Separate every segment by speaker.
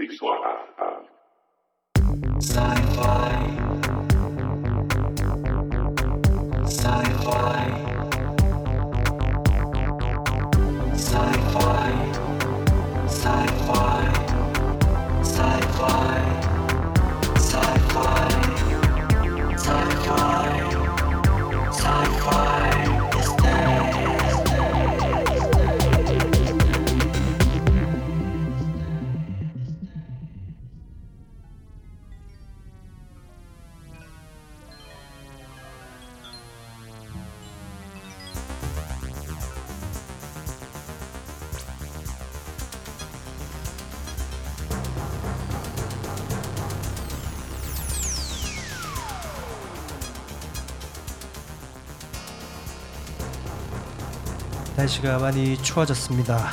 Speaker 1: Big Swan.
Speaker 2: Sci-fi.
Speaker 3: 날씨가 많이 추워졌습니다.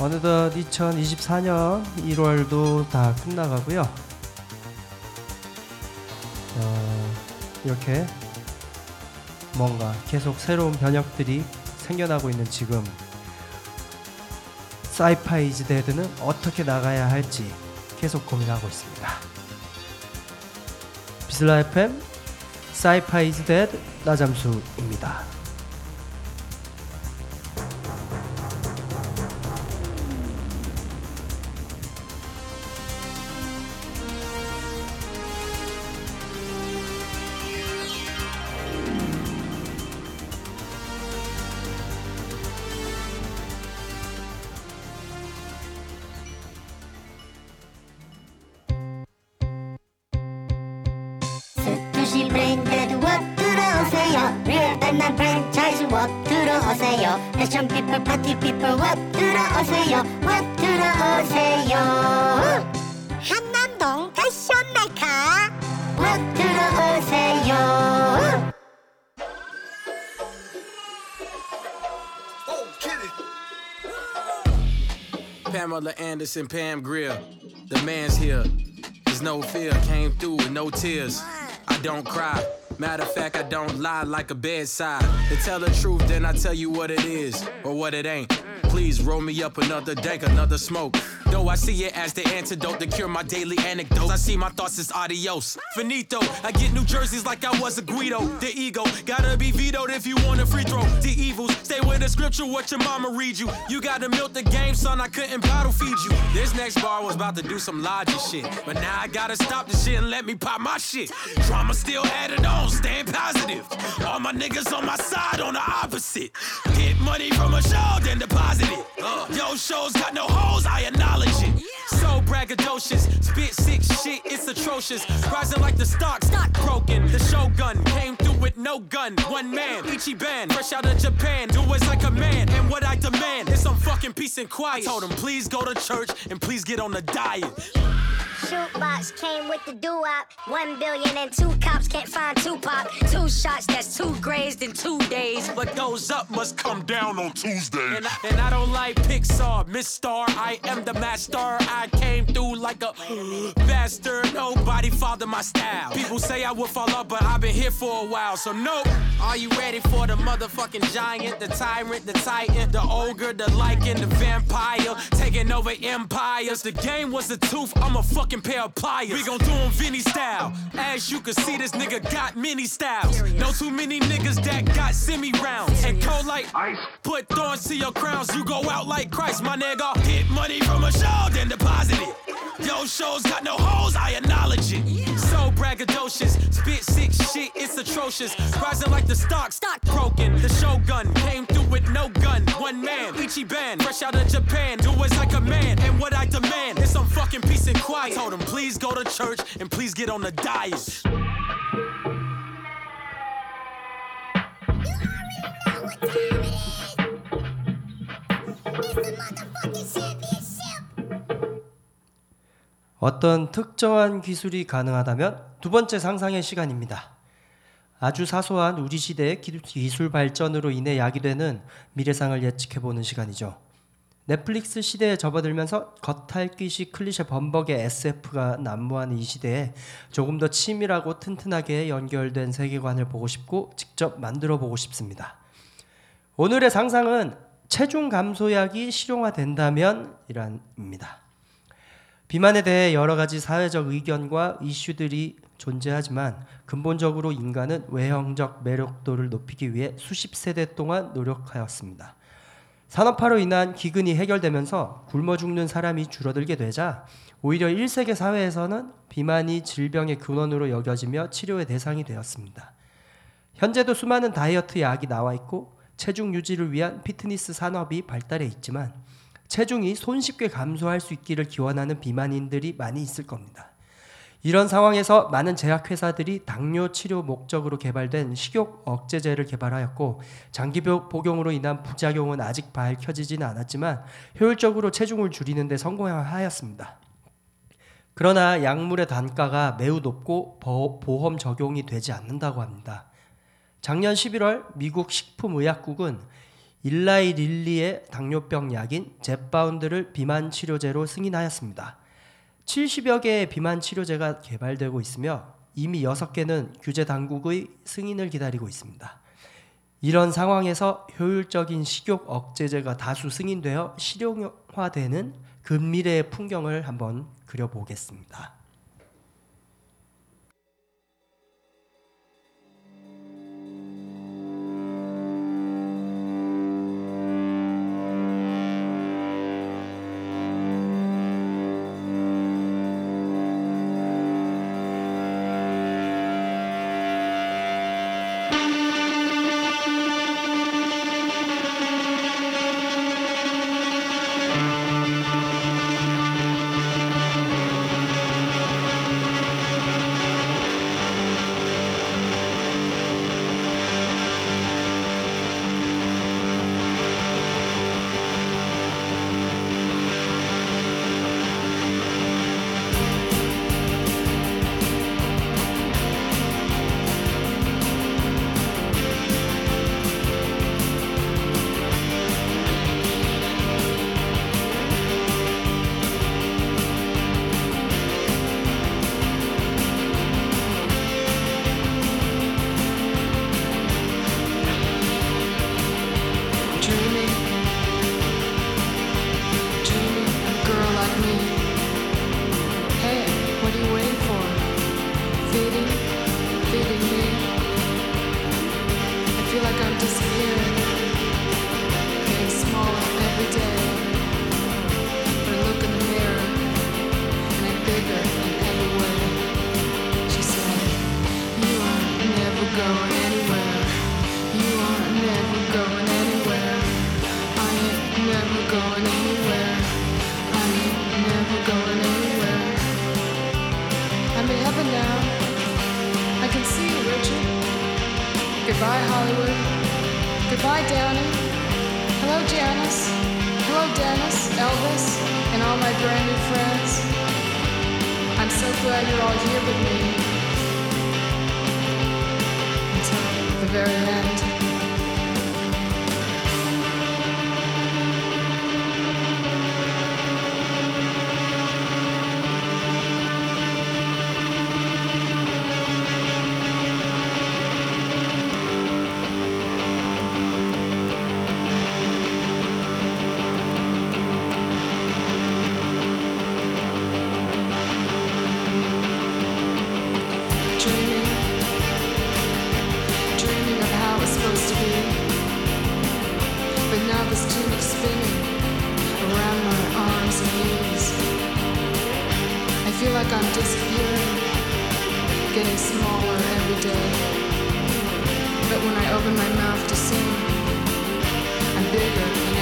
Speaker 3: 어느덧 2024년 1월도 다 끝나가고요. 어, 이렇게 뭔가 계속 새로운 변혁들이 생겨나고 있는 지금 Sci-Fi Is Dead는 어떻게 나가야 할지 계속 고민하고 있습니다. 비슬라 FM 사이파이즈 데드 나잠수입니다.
Speaker 4: 들어오세요 리얼 단난 프랜차이즈 웍 들어오세요 패션 피플 파티 피플 웍 들어오세요 웍 들어오세요 한남동 패션 메카 웍 들어오세요
Speaker 5: Pamela Anderson, Pam Grier. The man's here. There's no fear. Came through with no tears. I don't cry. Matter of fact, I don't lie like a bedside. To tell the truth, then I tell you what it is or what it ain't. Please roll me up another dank, another smoke. Though I see it as the antidote to cure my daily anecdotes. I see my thoughts as adios. Finito. I get New Jerseys like I was a Guido. The ego gotta be vetoed if you want a free throw. The evils stay with the scripture, what your mama read you. You gotta milk the game, son. I couldn't bottle feed you. This next bar was about to do some logic shit. But now I gotta stop the shit and let me pop my shit. Drama still added on, staying positive. All my niggas on my side on the opposite. Get money from a show, then deposit it. Uh, yo, shows got no holes, I acknowledge it. So braggadocious, spit sick shit, it's atrocious. Rising like the stock, stock broken. The shogun came through with no gun. One man, Ichiban, fresh out of Japan. Do as I command, and what I demand is some fucking peace and quiet. I told him, please go to church and please get on the diet.
Speaker 4: Shootbox came with the doo-wop One billion and two cops can't find Tupac Two shots, that's two grazed in two days
Speaker 5: What goes up must come down on Tuesday. And I, and I don't like Pixar, Miss Star. I am the master. I came through like a bastard. Nobody fathered my style. People say I would fall up, but I've been here for a while. So nope. Are you ready for the motherfucking giant, the tyrant, the titan, the ogre, the lichen, the vampire, taking over empires? The game was the tooth. I'm a fucking pair of pliers. We gon' do do 'em Vinny style. As you can see, this nigga got many styles. No too many niggas that got semi rounds. And cold like ice. Put thorns to your crowns. You go out like Christ, my nigga. Get money from a show, then deposit it. Yo, shows got no holes, I acknowledge it. So braggadocious, spit sick shit, it's atrocious. Rising like the stock, stock broken. The shogun came through with no gun. One man, Ichiban, fresh out of Japan. Do as I command, and what I demand is some fucking peace and quiet. Told him, please go to church and please get on the diet.
Speaker 3: 어떤 특정한 기술이 가능하다면 두 번째 상상의 시간입니다. 아주 사소한 우리 시대의 기- 기술 발전으로 인해 야기되는 미래상을 예측해보는 시간이죠. 넷플릭스 시대에 접어들면서 겉핥기식 클리셰 범벅의 SF가 난무하는 이 시대에 조금 더 치밀하고 튼튼하게 연결된 세계관을 보고 싶고 직접 만들어 보고 싶습니다. 오늘의 상상은 체중 감소약이 실용화된다면 이란입니다. 비만에 대해 여러 가지 사회적 의견과 이슈들이 존재하지만 근본적으로 인간은 외형적 매력도를 높이기 위해 수십 세대 동안 노력하였습니다. 산업화로 인한 기근이 해결되면서 굶어 죽는 사람이 줄어들게 되자 오히려 1세기 사회에서는 비만이 질병의 근원으로 여겨지며 치료의 대상이 되었습니다. 현재도 수많은 다이어트 약이 나와 있고 체중 유지를 위한 피트니스 산업이 발달해 있지만 체중이 손쉽게 감소할 수 있기를 기원하는 비만인들이 많이 있을 겁니다. 이런 상황에서 많은 제약회사들이 당뇨 치료 목적으로 개발된 식욕 억제제를 개발하였고 장기 복용으로 인한 부작용은 아직 밝혀지지는 않았지만 효율적으로 체중을 줄이는 데 성공하였습니다. 그러나 약물의 단가가 매우 높고 보험 적용이 되지 않는다고 합니다. 작년 11월 미국 식품의약국은 일라이 릴리의 당뇨병 약인 제파운드를 비만 치료제로 승인하였습니다. 70여 개의 비만 치료제가 개발되고 있으며 이미 6개는 규제 당국의 승인을 기다리고 있습니다. 이런 상황에서 효율적인 식욕 억제제가 다수 승인되어 실용화되는 근미래의 풍경을 한번 그려보겠습니다.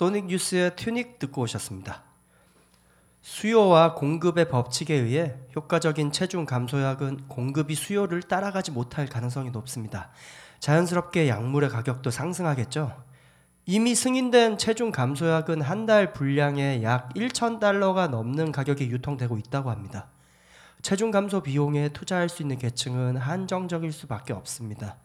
Speaker 3: 소닉 뉴스의 튜닉 듣고 오셨습니다. 수요와 공급의 법칙에 의해 효과적인 체중 감소약은 공급이 수요를 따라가지 못할 가능성이 높습니다. 자연스럽게 약물의 가격도 상승하겠죠. 이미 승인된 체중 감소약은 한 달 분량에 약 1,000달러가 넘는 가격에 유통되고 있다고 합니다. 체중 감소 비용에 투자할 수 있는 계층은 한정적일 수밖에 없습니다.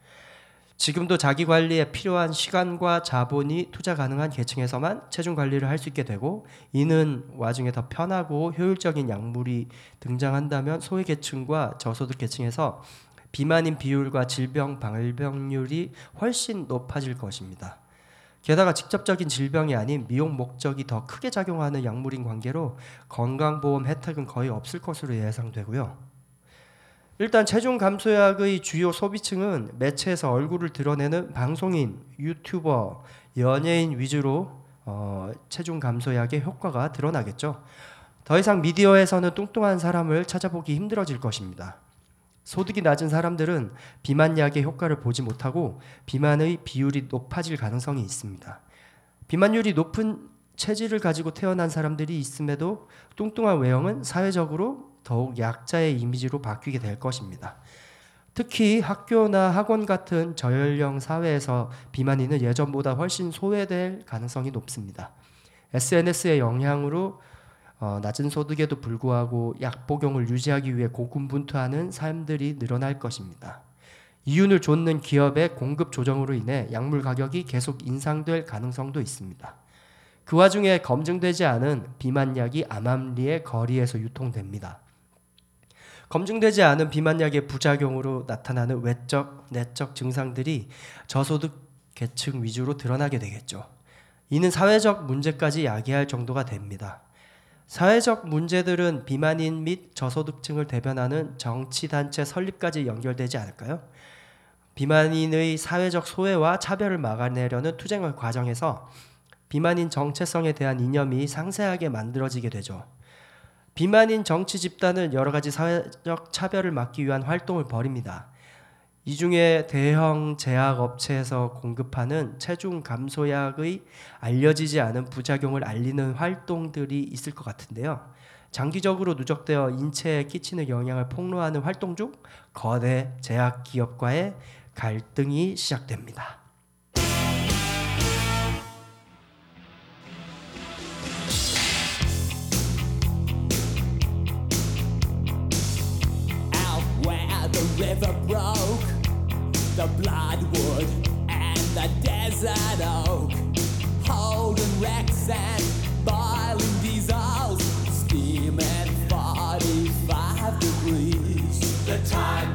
Speaker 3: 지금도 자기 관리에 필요한 시간과 자본이 투자 가능한 계층에서만 체중 관리를 할 수 있게 되고 이는 와중에 더 편하고 효율적인 약물이 등장한다면 소외 계층과 저소득 계층에서 비만인 비율과 질병 발병률이 훨씬 높아질 것입니다. 게다가 직접적인 질병이 아닌 미용 목적이 더 크게 작용하는 약물인 관계로 건강보험 혜택은 거의 없을 것으로 예상되고요. 일단 체중 감소약의 주요 소비층은 매체에서 얼굴을 드러내는 방송인, 유튜버, 연예인 위주로 어, 체중 감소약의 효과가 드러나겠죠. 더 이상 미디어에서는 뚱뚱한 사람을 찾아보기 힘들어질 것입니다. 소득이 낮은 사람들은 비만 약의 효과를 보지 못하고 비만의 비율이 높아질 가능성이 있습니다. 비만율이 높은 체질을 가지고 태어난 사람들이 있음에도 뚱뚱한 외형은 사회적으로 더욱 약자의 이미지로 바뀌게 될 것입니다. 특히 학교나 학원 같은 저연령 사회에서 비만인은 예전보다 훨씬 소외될 가능성이 높습니다. SNS의 영향으로 어, 낮은 소득에도 불구하고 약 복용을 유지하기 위해 고군분투하는 사람들이 늘어날 것입니다. 이윤을 좇는 기업의 공급 조정으로 인해 약물 가격이 계속 인상될 가능성도 있습니다. 그 와중에 검증되지 않은 비만약이 암암리의 거리에서 유통됩니다. 검증되지 않은 비만약의 부작용으로 나타나는 외적, 내적 증상들이 저소득 계층 위주로 드러나게 되겠죠. 이는 사회적 문제까지 야기할 정도가 됩니다. 사회적 문제들은 비만인 및 저소득층을 대변하는 정치단체 설립까지 연결되지 않을까요? 비만인의 사회적 소외와 차별을 막아내려는 투쟁의 과정에서 비만인 정체성에 대한 이념이 상세하게 만들어지게 되죠. 비만인 정치 집단은 여러 가지 사회적 차별을 막기 위한 활동을 벌입니다. 이 중에 대형 제약 업체에서 공급하는 체중 감소약의 알려지지 않은 부작용을 알리는 활동들이 있을 것 같은데요. 장기적으로 누적되어 인체에 끼치는 영향을 폭로하는 활동 중 거대 제약 기업과의 갈등이 시작됩니다.
Speaker 1: river broke, the bloodwood and the desert oak, holding wrecks and boiling diesels, steaming 45 degrees. The time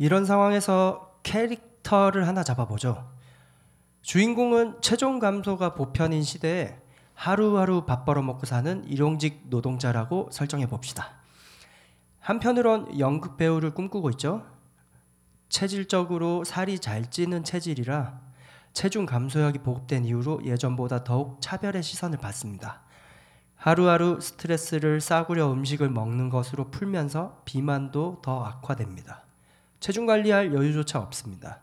Speaker 3: 이런 상황에서 캐릭터를 하나 잡아보죠. 주인공은 체중 감소가 보편인 시대에 하루하루 밥 벌어먹고 사는 일용직 노동자라고 설정해 봅시다. 한편으론 연극 배우를 꿈꾸고 있죠. 체질적으로 살이 잘 찌는 체질이라 체중 감소약이 보급된 이후로 예전보다 더욱 차별의 시선을 받습니다. 하루하루 스트레스를 싸구려 음식을 먹는 것으로 풀면서 비만도 더 악화됩니다. 체중 관리할 여유조차 없습니다.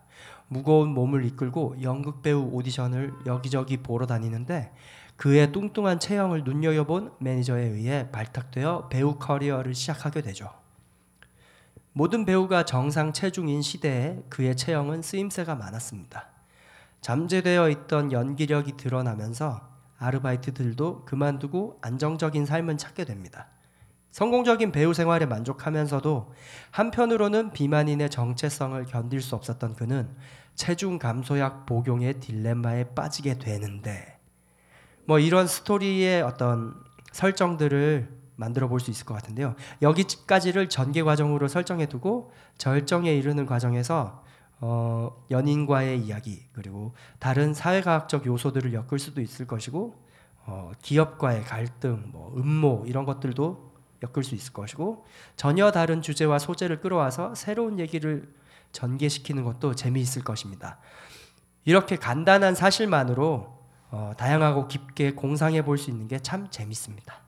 Speaker 3: 무거운 몸을 이끌고 연극 배우 오디션을 여기저기 보러 다니는데 그의 뚱뚱한 체형을 눈여겨본 매니저에 의해 발탁되어 배우 커리어를 시작하게 되죠. 모든 배우가 정상 체중인 시대에 그의 체형은 쓰임새가 많았습니다. 잠재되어 있던 연기력이 드러나면서 아르바이트들도 그만두고 안정적인 삶을 찾게 됩니다. 성공적인 배우 생활에 만족하면서도 한편으로는 비만인의 정체성을 견딜 수 없었던 그는 체중 감소약 복용의 딜레마에 빠지게 되는데 뭐 이런 스토리의 어떤 설정들을 만들어 볼 수 있을 것 같은데요. 여기까지를 전개 과정으로 설정해 두고 절정에 이르는 과정에서 어, 연인과의 이야기 그리고 다른 사회과학적 요소들을 엮을 수도 있을 것이고 어, 기업과의 갈등, 뭐 음모 이런 것들도 엮을 수 있을 것이고 전혀 다른 주제와 소재를 끌어와서 새로운 얘기를 전개시키는 것도 재미있을 것입니다. 이렇게 간단한 사실만으로 어, 다양하고 깊게 공상해 볼 수 있는 게 참 재밌습니다.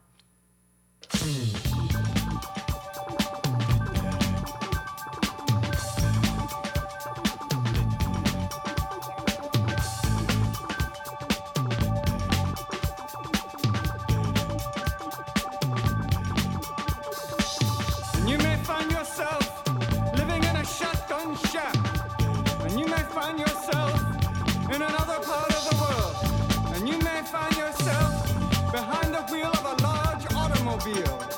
Speaker 6: And feel.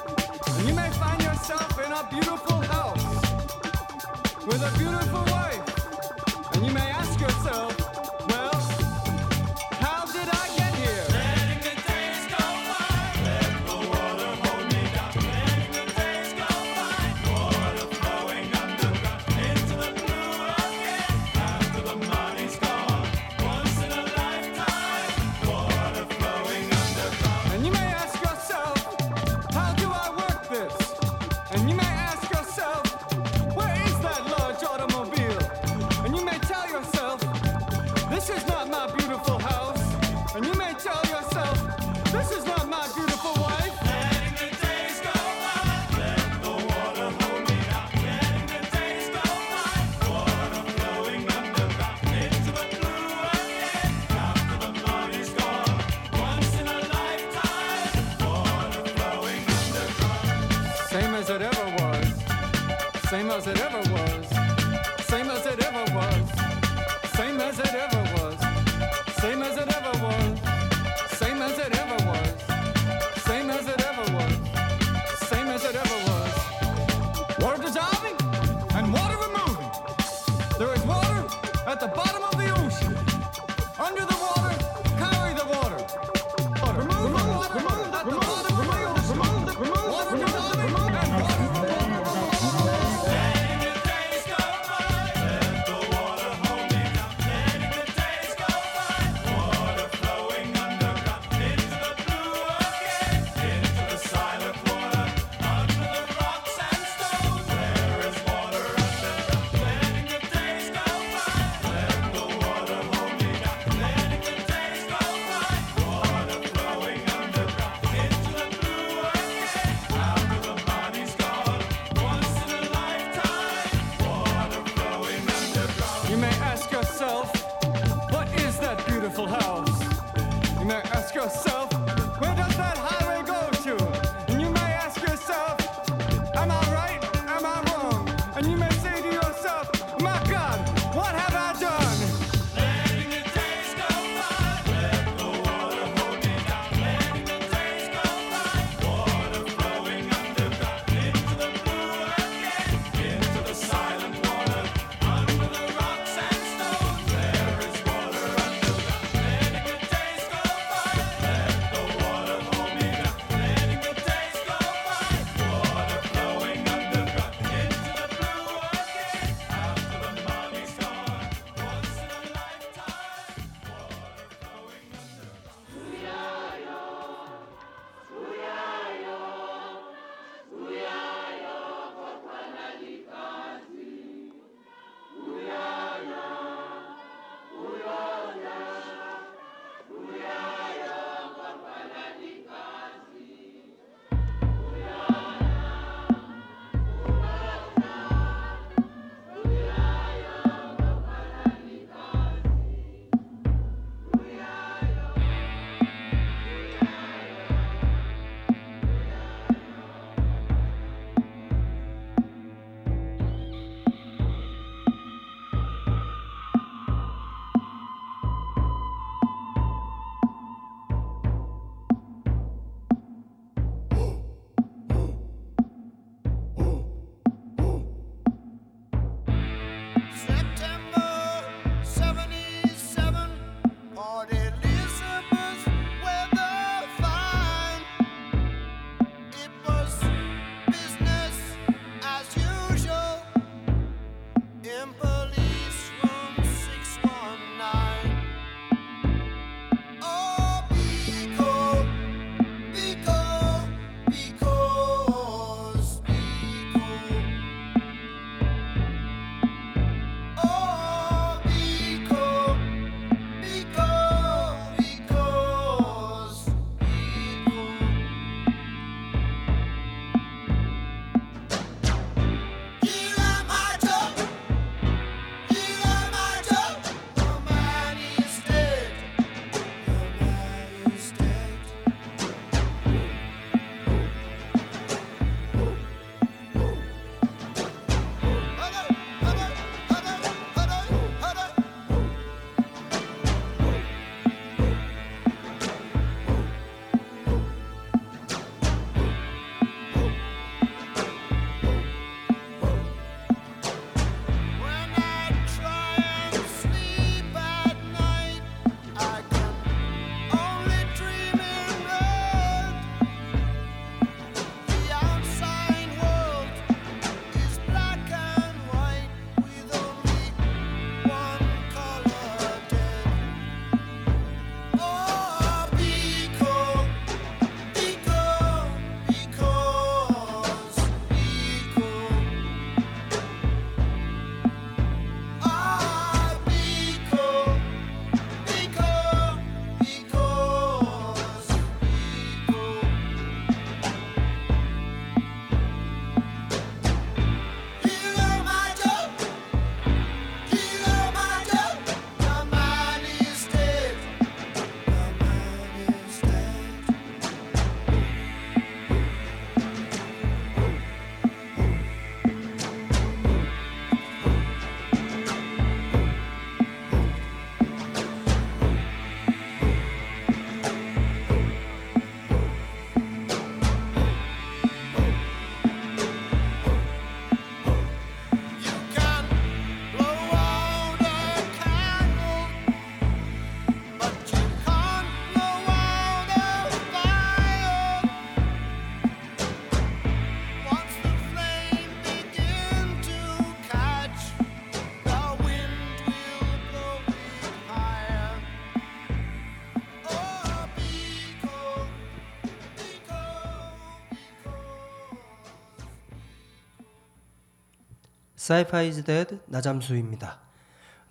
Speaker 6: Is
Speaker 3: Dead 나잠수입니다.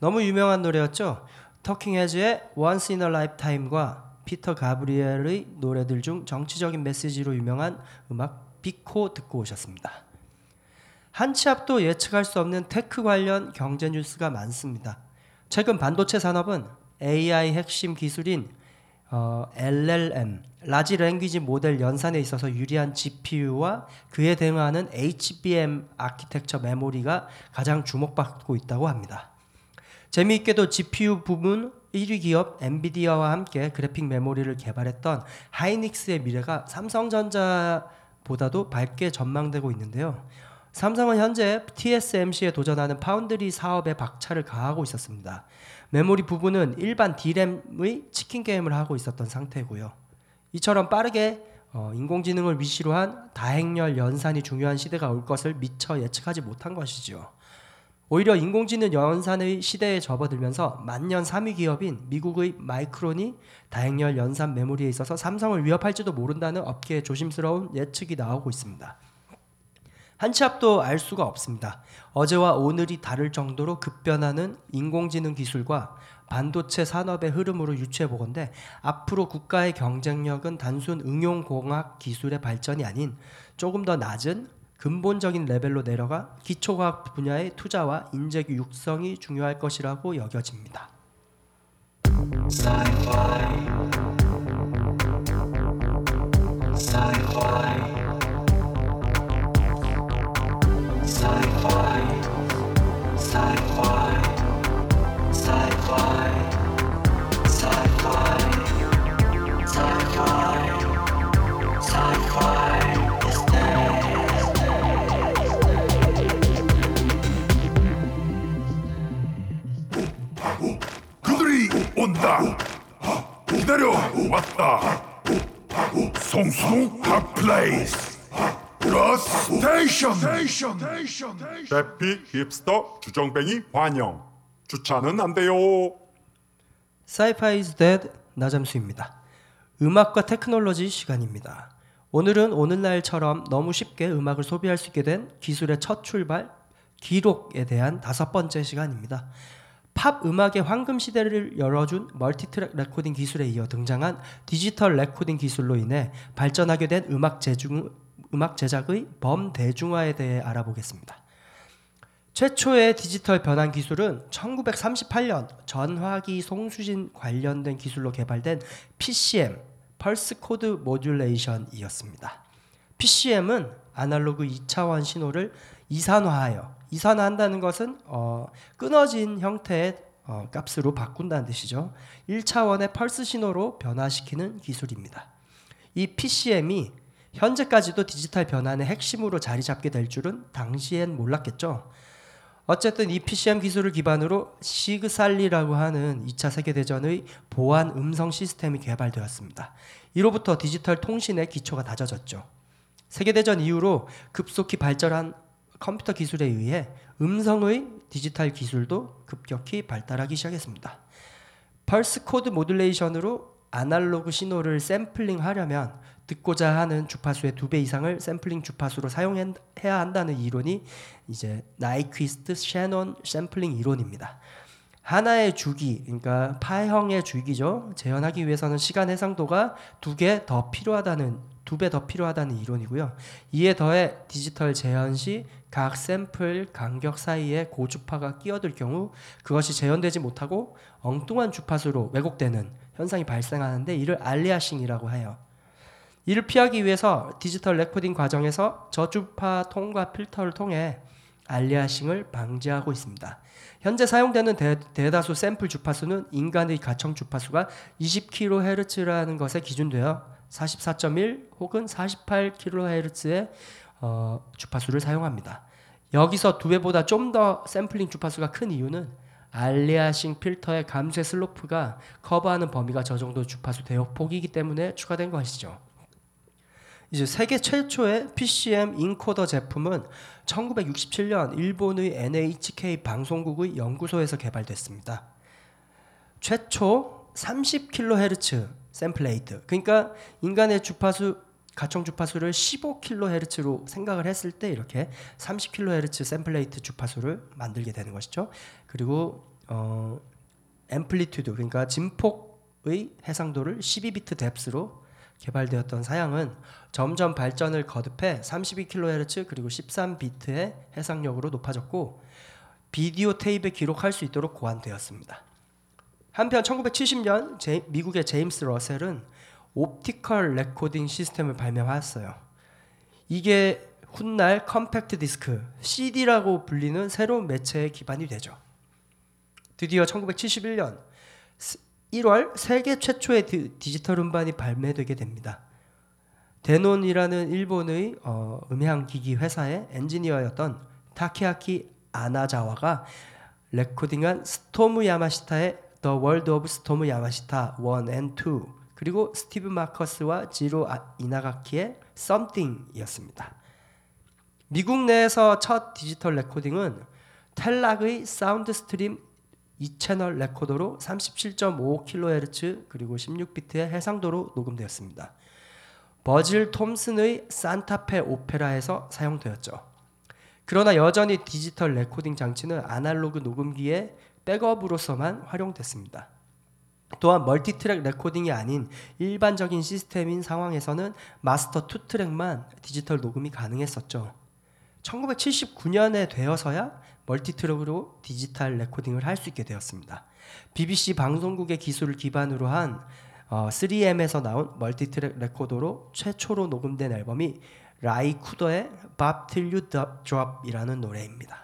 Speaker 3: 너무 유명한 노래였죠. 토킹 헤즈의 Once in a Lifetime과 피터 가브리엘의 노래들 중 정치적인 메시지로 유명한 음악 Biko 듣고 오셨습니다. 한치 앞도 예측할 수 없는 테크 관련 경제 뉴스가 많습니다. 최근 반도체 산업은 AI 핵심 기술인 어, LLM Large Language Model 연산에 있어서 유리한 GPU와 그에 대응하는 HBM 아키텍처 메모리가 가장 주목받고 있다고 합니다. 재미있게도 GPU 부문 1위 기업 엔비디아와 함께 그래픽 메모리를 개발했던 하이닉스의 미래가 삼성전자보다도 밝게 전망되고 있는데요. 삼성은 현재 TSMC에 도전하는 파운드리 사업에 박차를 가하고 있었습니다. 메모리 부분은 일반 D램의 치킨 게임을 하고 있었던 상태고요. 이처럼 빠르게 어, 인공지능을 위시로 한 다행렬 연산이 중요한 시대가 올 것을 미처 예측하지 못한 것이죠. 오히려 인공지능 연산의 시대에 접어들면서 만년 3위 기업인 미국의 마이크론이 다행열 연산 메모리에 있어서 삼성을 위협할지도 모른다는 업계의 조심스러운 예측이 나오고 있습니다. 한치 앞도 알 수가 없습니다. 어제와 오늘이 다를 정도로 급변하는 인공지능 기술과 반도체 산업의 흐름으로 유추해 보건데 앞으로 국가의 경쟁력은 단순 응용공학 기술의 발전이 아닌 조금 더 낮은 근본적인 레벨로 내려가 기초과학 분야의 투자와 인재 육성이 중요할 것이라고 여겨집니다.
Speaker 2: Sci-fi. Sci-fi. Sci-fi.
Speaker 7: 기다려 왔다. 송송 핫플레이스. 러스 스테이션.
Speaker 8: 대피 힙스터 주정뱅이 환영. 주차는 안 돼요.
Speaker 3: Is Dead 나잠수입니다. 음악과 테크놀로지 시간입니다. 오늘은 오늘날처럼 너무 쉽게 음악을 소비할 수 있게 된 기술의 첫 출발 기록에 대한 다섯 번째 시간입니다. 팝 음악의 황금 시대를 열어준 multitrack recording 기술에 이어 등장한 디지털 recording 기술로 인해 발전하게 된 음악 제중 음악 제작의 범대중화에 대해 알아보겠습니다. 최초의 디지털 변환 기술은 1938년 전화기 송수신 관련된 기술로 개발된 PCM (Pulse Code Modulation이었습니다). PCM은 아날로그 2차원 신호를 이산화하여 이산화한다는 것은 어, 끊어진 형태의 어, 값으로 바꾼다는 뜻이죠. 1차원의 펄스 신호로 변화시키는 기술입니다. 이 PCM이 현재까지도 디지털 변환의 핵심으로 자리 잡게 될 줄은 당시엔 몰랐겠죠. 어쨌든 이 PCM 기술을 기반으로 시그살리라고 하는 2차 세계대전의 보안 음성 시스템이 개발되었습니다. 이로부터 디지털 통신의 기초가 다져졌죠. 세계대전 이후로 급속히 발전한 컴퓨터 기술에 의해 음성의 디지털 기술도 급격히 발달하기 시작했습니다. Pulse Code Modulation으로 아날로그 신호를 샘플링하려면 듣고자 하는 주파수의 두 배 이상을 샘플링 주파수로 사용해야 한다는 이론이 이제 나이퀴스트 섀넌 샘플링 이론입니다. 하나의 주기, 그러니까 파형의 주기죠. 재현하기 위해서는 시간 해상도가 두 개 더 필요하다는 두 배 더 필요하다는 이론이고요. 이에 더해 디지털 재현 시 각 샘플 간격 사이에 고주파가 끼어들 경우 그것이 재현되지 못하고 엉뚱한 주파수로 왜곡되는 현상이 발생하는데 이를 aliasing이라고 해요. 이를 피하기 위해서 디지털 레코딩 과정에서 저주파 통과 필터를 통해 aliasing을 방지하고 있습니다. 현재 사용되는 대, 대다수 샘플 주파수는 인간의 가청 주파수가 20kHz라는 것에 기준되어 44.1 혹은 48kHz의 어, 주파수를 사용합니다. 여기서 두 배보다 좀 더 샘플링 주파수가 큰 이유는 알리아싱 필터의 감쇄 슬로프가 커버하는 범위가 저 정도 주파수 대역폭이기 때문에 추가된 것이죠. 이제 세계 최초의 PCM 인코더 제품은 1967년 일본의 NHK 방송국의 연구소에서 개발됐습니다. 최초 30kHz sample rate. 그러니까 인간의 주파수 가청 주파수를 15kHz로 생각을 했을 때 이렇게 30kHz sample rate 주파수를 만들게 되는 것이죠. 그리고 어, amplitude 그러니까 진폭의 해상도를 12비트 depth로 개발되었던 사양은 점점 발전을 거듭해 32kHz 그리고 13비트의 해상력으로 높아졌고 비디오 테이프에 기록할 수 있도록 고안되었습니다. 한편 1970년 제, 미국의 제임스 러셀은 optical 레코딩 시스템을 발명하였어요. 이게 훗날 컴팩트 디스크 CD라고 불리는 새로운 매체의 기반이 되죠. 드디어 1971년 1월 세계 최초의 디, 디지털 음반이 발매되게 됩니다. 데논이라는 일본의 어, 음향 기기 회사의 엔지니어였던 타케아키 아나자와가 레코딩한 스토무 야마시타의 The World of 스토무 야마시타 1 and 2 그리고 스티브 마커스와 지로 아- 이나가키의 Something이었습니다. 미국 내에서 첫 디지털 레코딩은 텔락의 사운드 스트림 2채널 레코더로 37.5kHz 그리고 16비트의 해상도로 녹음되었습니다. 버질 톰슨의 산타페 오페라에서 사용되었죠. 그러나 여전히 디지털 레코딩 장치는 아날로그 녹음기의 백업으로서만 활용됐습니다. 또한 multitrack 레코딩이 아닌 일반적인 시스템인 상황에서는 마스터 2트랙만 디지털 녹음이 가능했었죠. 1979년에 되어서야 multitrack으로 디지털 레코딩을 할 수 있게 되었습니다. BBC 방송국의 기술을 기반으로 한 어, 3M에서 나온 multitrack 레코더로 최초로 녹음된 앨범이 라이 쿠더의 Bop Till You Drop이라는 노래입니다.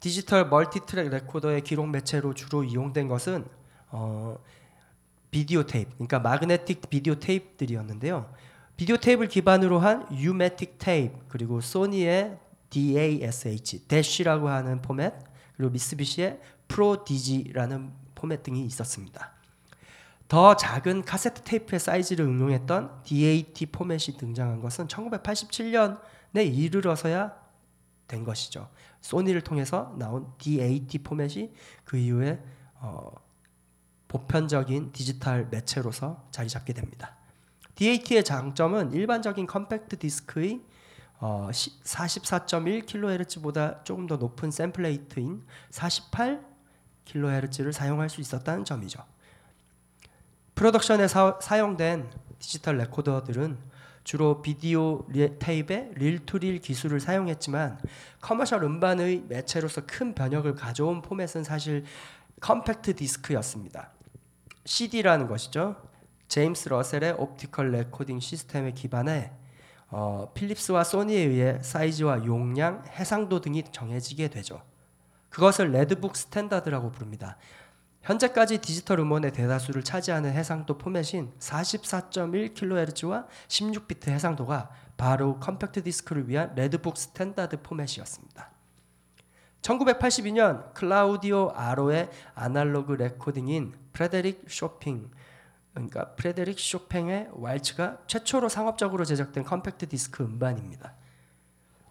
Speaker 3: 디지털 multitrack 레코더의 기록 매체로 주로 이용된 것은 어, 비디오 테이프, 그러니까 마그네틱 비디오 테이프들이었는데요. 비디오 테이프를 기반으로 한 유매틱 테이프 그리고 소니의 DASH 대쉬라고 하는 포맷 그리고 미쓰비시의 프로디지라는 포맷 등이 있었습니다. 더 작은 카세트 테이프의 사이즈를 응용했던 DAT 포맷이 등장한 것은 1987년에 이르러서야 된 것이죠. 소니를 통해서 나온 DAT 포맷이 그 이후에 어, 보편적인 디지털 매체로서 자리 잡게 됩니다. DAT의 장점은 일반적인 컴팩트 디스크의 어, 44.1kHz보다 조금 더 높은 sample rate인 48kHz를 사용할 수 있었다는 점이죠. 프로덕션에 사, 사용된 디지털 레코더들은 주로 비디오 리, 테이프의 reel-to-reel 기술을 사용했지만 commercial 음반의 매체로서 큰 변혁을 가져온 포맷은 사실 컴팩트 디스크였습니다. CD라는 것이죠. 제임스 러셀의 optical 레코딩 시스템에 기반해 어, 필립스와 소니에 의해 사이즈와 용량, 해상도 등이 정해지게 되죠. 그것을 Red Book standard라고 부릅니다. 현재까지 디지털 음원의 대다수를 차지하는 해상도 포맷인 44.1kHz와 16비트 해상도가 바로 컴팩트 디스크를 위한 Red Book standard 포맷이었습니다. 1982년 클라우디오 아로의 아날로그 레코딩인 프레데릭 쇼핑 그러니까 프레데릭 쇼팽의 왈츠가 최초로 상업적으로 제작된 컴팩트 디스크 음반입니다.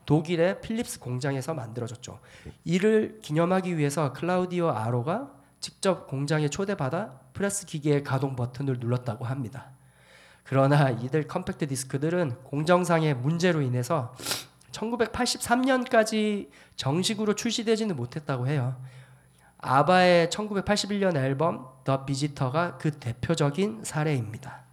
Speaker 3: 독일의 필립스 공장에서 만들어졌죠. 이를 기념하기 위해서 클라우디오 아로가 직접 공장에 초대받아 프레스 기계의 가동 버튼을 눌렀다고 합니다. 그러나 이들 컴팩트 디스크들은 공정상의 문제로 인해서 1983년까지 정식으로 출시되지는 못했다고 해요. 아바의 1981년 앨범 더 비지터가 그 대표적인 사례입니다.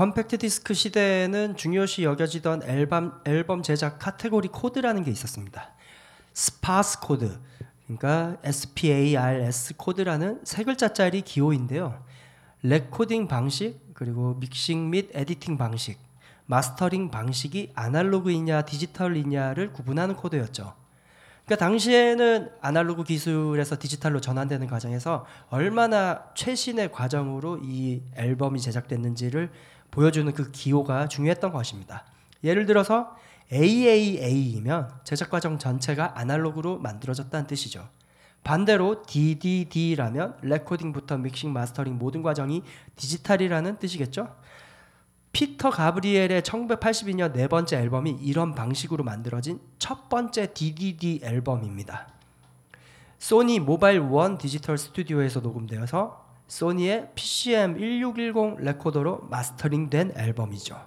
Speaker 3: 컴팩트 디스크 시대에는 중요시 여겨지던 앨범 앨범 제작 카테고리 코드라는 게 있었습니다. 스파스 코드, 그러니까 SPARS 코드라는 세 글자짜리 기호인데요. 레코딩 방식 그리고 믹싱 및 editing 방식, 마스터링 방식이 아날로그이냐 디지털이냐를 구분하는 코드였죠. 그러니까 당시에는 아날로그 기술에서 디지털로 전환되는 과정에서 얼마나 최신의 과정으로 이 앨범이 제작됐는지를 보여주는 그 기호가 중요했던 것입니다. 예를 들어서 AAA이면 제작 과정 전체가 아날로그로 만들어졌다는 뜻이죠. 반대로 DDD라면 레코딩부터 믹싱, 마스터링 모든 과정이 디지털이라는 뜻이겠죠. 피터 가브리엘의 1982년 네 번째 앨범이 이런 방식으로 만들어진 첫 번째 DDD 앨범입니다. 소니 모바일 원 디지털 스튜디오에서 녹음되어서 소니의 PCM 1610 레코더로 마스터링된 앨범이죠.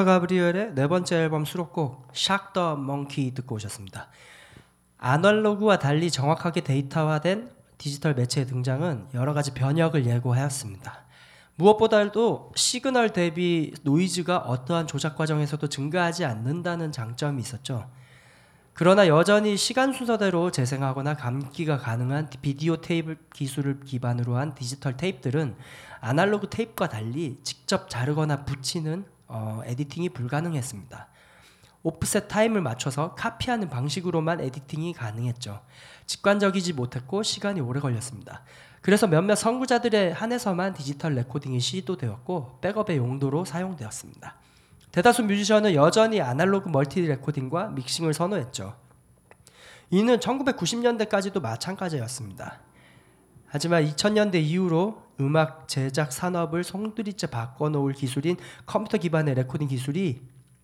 Speaker 3: 피터 가브리엘의 네 번째 앨범 수록곡 Shock the Monkey 듣고 오셨습니다. 아날로그와 달리 정확하게 데이터화된 디지털 매체의 등장은 여러 가지 변혁을 예고하였습니다. 무엇보다도 시그널 대비 노이즈가 어떠한 조작 과정에서도 증가하지 않는다는 장점이 있었죠. 그러나 여전히 시간 순서대로 재생하거나 감기가 가능한 비디오 테이프 기술을 기반으로 한 디지털 테이프들은 아날로그 테이프와 달리 직접 자르거나 붙이는 어, editing이 불가능했습니다. offset time을 맞춰서 카피하는 방식으로만 editing이 가능했죠. 직관적이지 못했고 시간이 오래 걸렸습니다. 그래서 몇몇 선구자들에 한해서만 디지털 레코딩이 시도되었고 백업의 용도로 사용되었습니다. 대다수 뮤지션은 여전히 아날로그 멀티 레코딩과 믹싱을 선호했죠. 이는 1990년대까지도 마찬가지였습니다. 하지만 2000년대 이후로 음악 제작 산업을 송두리째 바꿔놓을 기술인 컴퓨터 기반의 레코딩 기술이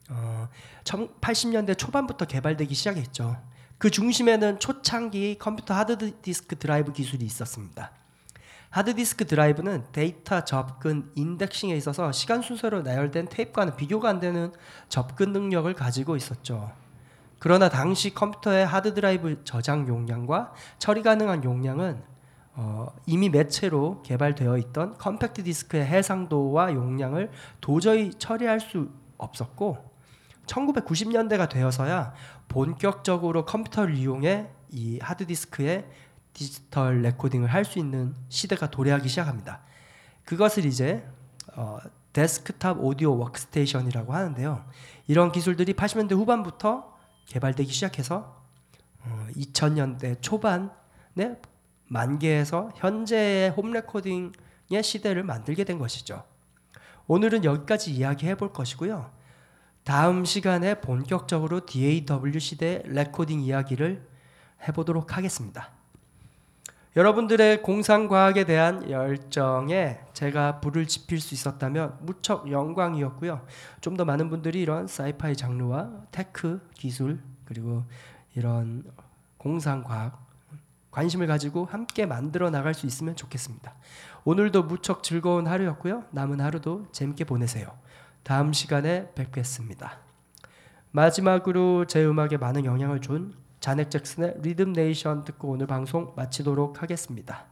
Speaker 3: 어, 80년대 초반부터 개발되기 시작했죠. 그 중심에는 초창기 컴퓨터 하드디스크 드라이브 기술이 있었습니다. 하드디스크 드라이브는 데이터 접근 indexing에 있어서 시간 순서로 나열된 테이프와는 비교가 안 되는 접근 능력을 가지고 있었죠. 그러나 당시 컴퓨터의 하드 드라이브 저장 용량과 처리 가능한 용량은 어, 이미 매체로 개발되어 있던 컴팩트 디스크의 해상도와 용량을 도저히 처리할 수 없었고 1990년대가 되어서야 본격적으로 컴퓨터를 이용해 이 하드디스크에 디지털 레코딩을 할 수 있는 시대가 도래하기 시작합니다. 그것을 이제 어, desktop audio workstation이라고 하는데요. 이런 기술들이 80년대 후반부터 개발되기 시작해서 어, 2000년대 초반에 만개해서 현재의 홈 레코딩의 시대를 만들게 된 것이죠. 오늘은 여기까지 이야기해 볼 것이고요. 다음 시간에 본격적으로 DAW 시대 레코딩 이야기를 해보도록 하겠습니다. 여러분들의 공상과학에 대한 열정에 제가 불을 지필 수 있었다면 무척 영광이었고요. 좀 더 많은 분들이 이런 sci-fi 장르와 tech 기술 그리고 이런 공상과학 관심을 가지고 함께 만들어 나갈 수 있으면 좋겠습니다. 오늘도 무척 즐거운 하루였고요. 남은 하루도 재밌게 보내세요. 다음 시간에 뵙겠습니다. 마지막으로 제 음악에 많은 영향을 준 자넷 잭슨의 리듬 네이션 듣고 오늘 방송 마치도록 하겠습니다.